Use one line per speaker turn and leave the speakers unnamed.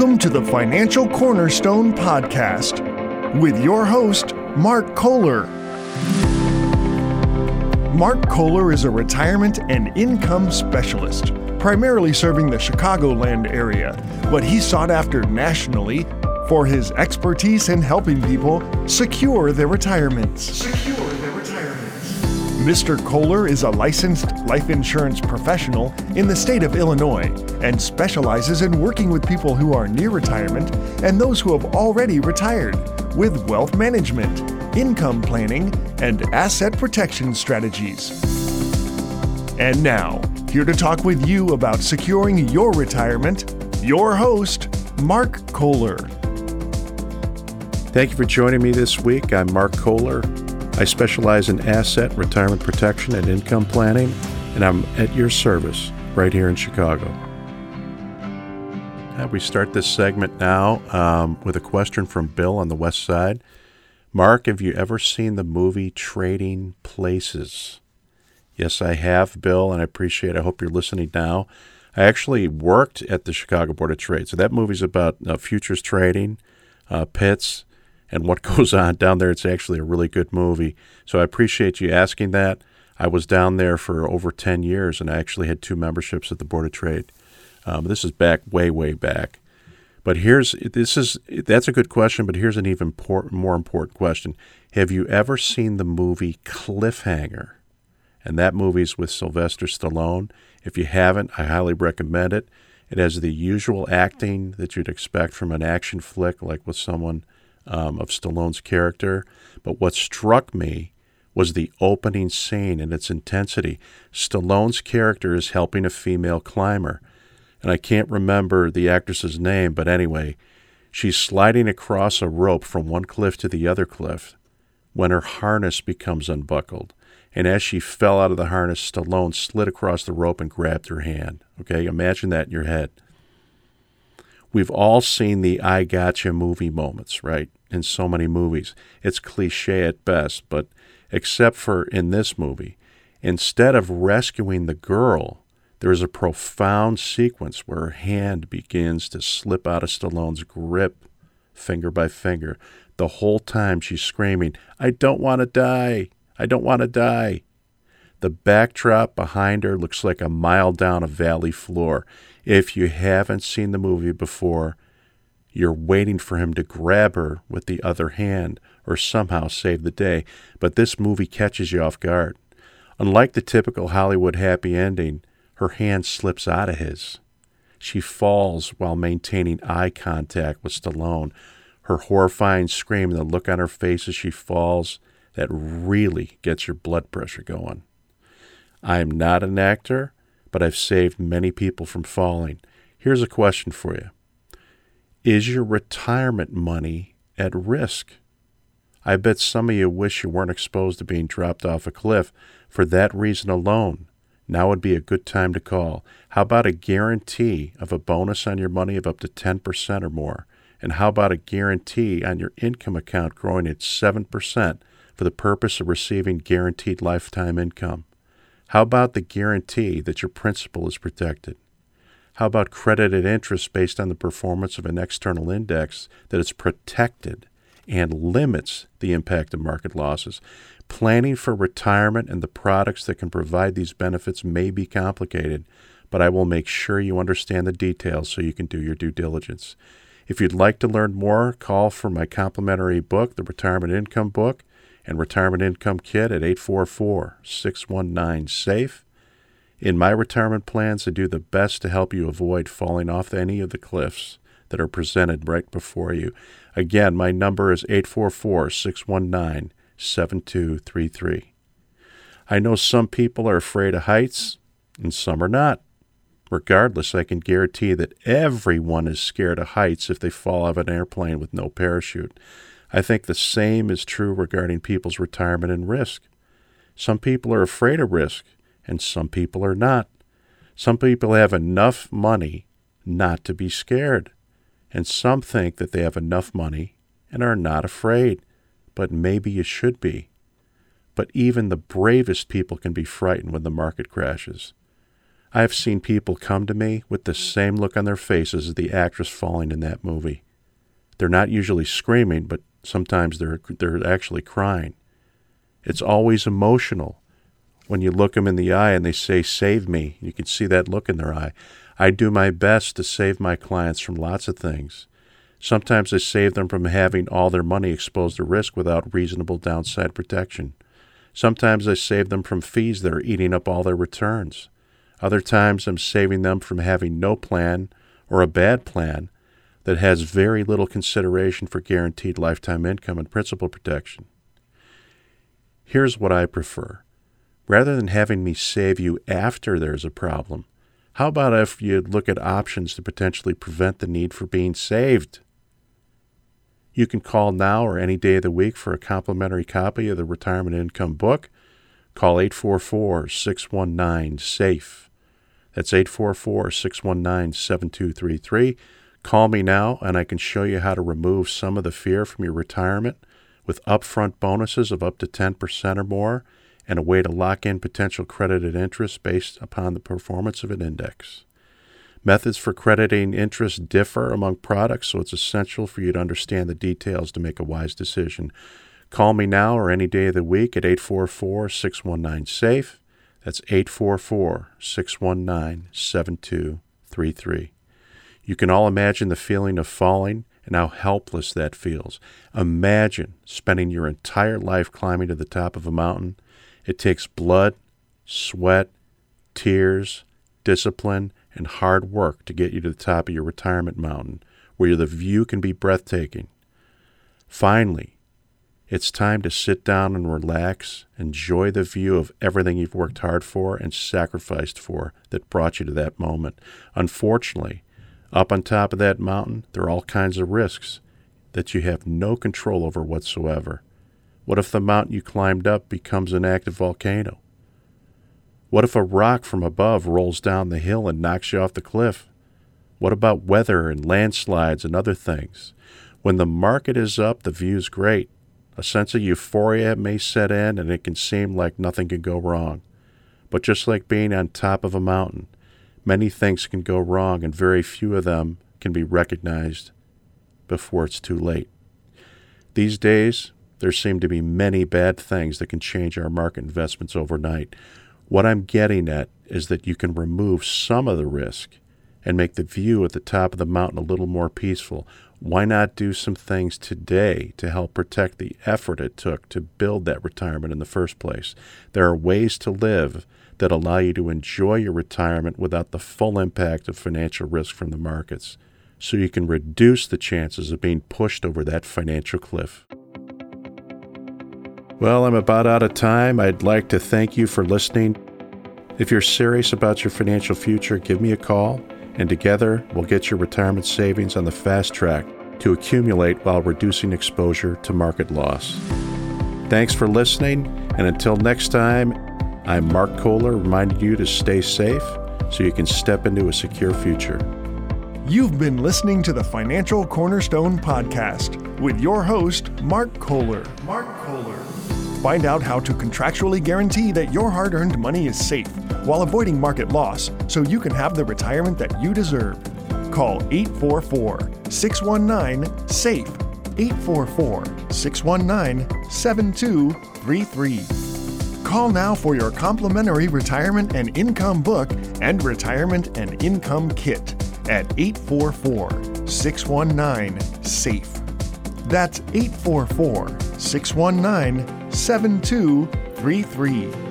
Welcome to the Financial Cornerstone Podcast with your host, Mark Kollar. Mark Kollar is a retirement and income specialist, primarily serving the Chicagoland area, but he's sought after nationally for his expertise in helping people secure their retirements. Secure their retirements. Mr. Kollar is a licensed life insurance professional in the state of Illinois and specializes in working with people who are near retirement and those who have already retired with wealth management, income planning, and asset protection strategies. And now, here to talk with you about securing your retirement, your host, Mark Kollar.
Thank you for joining me this week. I'm Mark Kollar. I specialize in asset, retirement protection, and income planning, and I'm at your service right here in Chicago. We start this segment now um, with a question from Bill on the west side. Mark, have you ever seen the movie Trading Places? Yes, I have, Bill, and I appreciate it. I hope you're listening now. I actually worked at the Chicago Board of Trade. So that movie's about uh, futures trading, uh, pits, and what goes on down there. It's actually a really good movie. So I appreciate you asking that. I was down there for over 10 years and I actually had two memberships at the Board of Trade. Um, this is back way, way back. But here's this is that's a good question. But here's an even important, more important question: Have you ever seen the movie Cliffhanger? And that movie's with Sylvester Stallone. If you haven't, I highly recommend it. It has the usual acting that you'd expect from an action flick, like with someone um, of Stallone's character. But what struck me was the opening scene and its intensity. Stallone's character is helping a female climber and I can't remember the actress's name, but anyway, she's sliding across a rope from one cliff to the other cliff when her harness becomes unbuckled. And as she fell out of the harness, Stallone slid across the rope and grabbed her hand. Okay, imagine that in your head. We've all seen the I gotcha movie moments, right? In so many movies. It's cliche at best, but except for in this movie, instead of rescuing the girl, there is a profound sequence where her hand begins to slip out of Stallone's grip, finger by finger. The whole time she's screaming, I don't want to die! I don't want to die! The backdrop behind her looks like a mile down a valley floor. If you haven't seen the movie before, you're waiting for him to grab her with the other hand or somehow save the day. But this movie catches you off guard. Unlike the typical Hollywood happy ending, her hand slips out of his. She falls while maintaining eye contact with Stallone. Her horrifying scream and the look on her face as she falls, that really gets your blood pressure going. I am not an actor, but I've saved many people from falling. Here's a question for you Is your retirement money at risk? I bet some of you wish you weren't exposed to being dropped off a cliff for that reason alone. Now would be a good time to call. How about a guarantee of a bonus on your money of up to 10% or more? And how about a guarantee on your income account growing at 7% for the purpose of receiving guaranteed lifetime income? How about the guarantee that your principal is protected? How about credited interest based on the performance of an external index that is protected and limits the impact of market losses? Planning for retirement and the products that can provide these benefits may be complicated, but I will make sure you understand the details so you can do your due diligence. If you'd like to learn more, call for my complimentary book, the Retirement Income Book, and Retirement Income Kit at 844 619 SAFE. In my retirement plans, I do the best to help you avoid falling off any of the cliffs that are presented right before you. Again, my number is 844 619 7233. I know some people are afraid of heights and some are not. Regardless, I can guarantee that everyone is scared of heights if they fall out of an airplane with no parachute. I think the same is true regarding people's retirement and risk. Some people are afraid of risk, and some people are not. Some people have enough money not to be scared, and some think that they have enough money and are not afraid but maybe you should be. But even the bravest people can be frightened when the market crashes. I have seen people come to me with the same look on their faces as the actress falling in that movie. They're not usually screaming, but sometimes they're they're actually crying. It's always emotional. When you look them in the eye and they say, Save me, you can see that look in their eye. I do my best to save my clients from lots of things. Sometimes I save them from having all their money exposed to risk without reasonable downside protection. Sometimes I save them from fees that are eating up all their returns. Other times I'm saving them from having no plan or a bad plan that has very little consideration for guaranteed lifetime income and principal protection. Here's what I prefer rather than having me save you after there's a problem, how about if you look at options to potentially prevent the need for being saved? You can call now or any day of the week for a complimentary copy of the Retirement Income Book. Call 844 619 SAFE. That's 844 619 7233. Call me now and I can show you how to remove some of the fear from your retirement with upfront bonuses of up to 10% or more and a way to lock in potential credited interest based upon the performance of an index. Methods for crediting interest differ among products, so it's essential for you to understand the details to make a wise decision. Call me now or any day of the week at 844 619 SAFE. That's 844 619 7233. You can all imagine the feeling of falling and how helpless that feels. Imagine spending your entire life climbing to the top of a mountain it takes blood, sweat, tears, discipline, and hard work to get you to the top of your retirement mountain, where the view can be breathtaking. Finally, it's time to sit down and relax, enjoy the view of everything you've worked hard for and sacrificed for that brought you to that moment. Unfortunately, up on top of that mountain, there are all kinds of risks that you have no control over whatsoever. What if the mountain you climbed up becomes an active volcano? What if a rock from above rolls down the hill and knocks you off the cliff? What about weather and landslides and other things? When the market is up, the view's great. A sense of euphoria may set in and it can seem like nothing can go wrong. But just like being on top of a mountain, many things can go wrong and very few of them can be recognized before it's too late. These days, there seem to be many bad things that can change our market investments overnight. What I'm getting at is that you can remove some of the risk and make the view at the top of the mountain a little more peaceful. Why not do some things today to help protect the effort it took to build that retirement in the first place? There are ways to live that allow you to enjoy your retirement without the full impact of financial risk from the markets, so you can reduce the chances of being pushed over that financial cliff. Well, I'm about out of time. I'd like to thank you for listening. If you're serious about your financial future, give me a call, and together we'll get your retirement savings on the fast track to accumulate while reducing exposure to market loss. Thanks for listening, and until next time, I'm Mark Kollar reminding you to stay safe so you can step into a secure future.
You've been listening to the Financial Cornerstone Podcast with your host, Mark Kollar. Mark Kollar. Find out how to contractually guarantee that your hard earned money is safe while avoiding market loss so you can have the retirement that you deserve. Call 844 619 SAFE, 844 619 7233. Call now for your complimentary retirement and income book and retirement and income kit at 844 619 SAFE. That's 844 619 7233.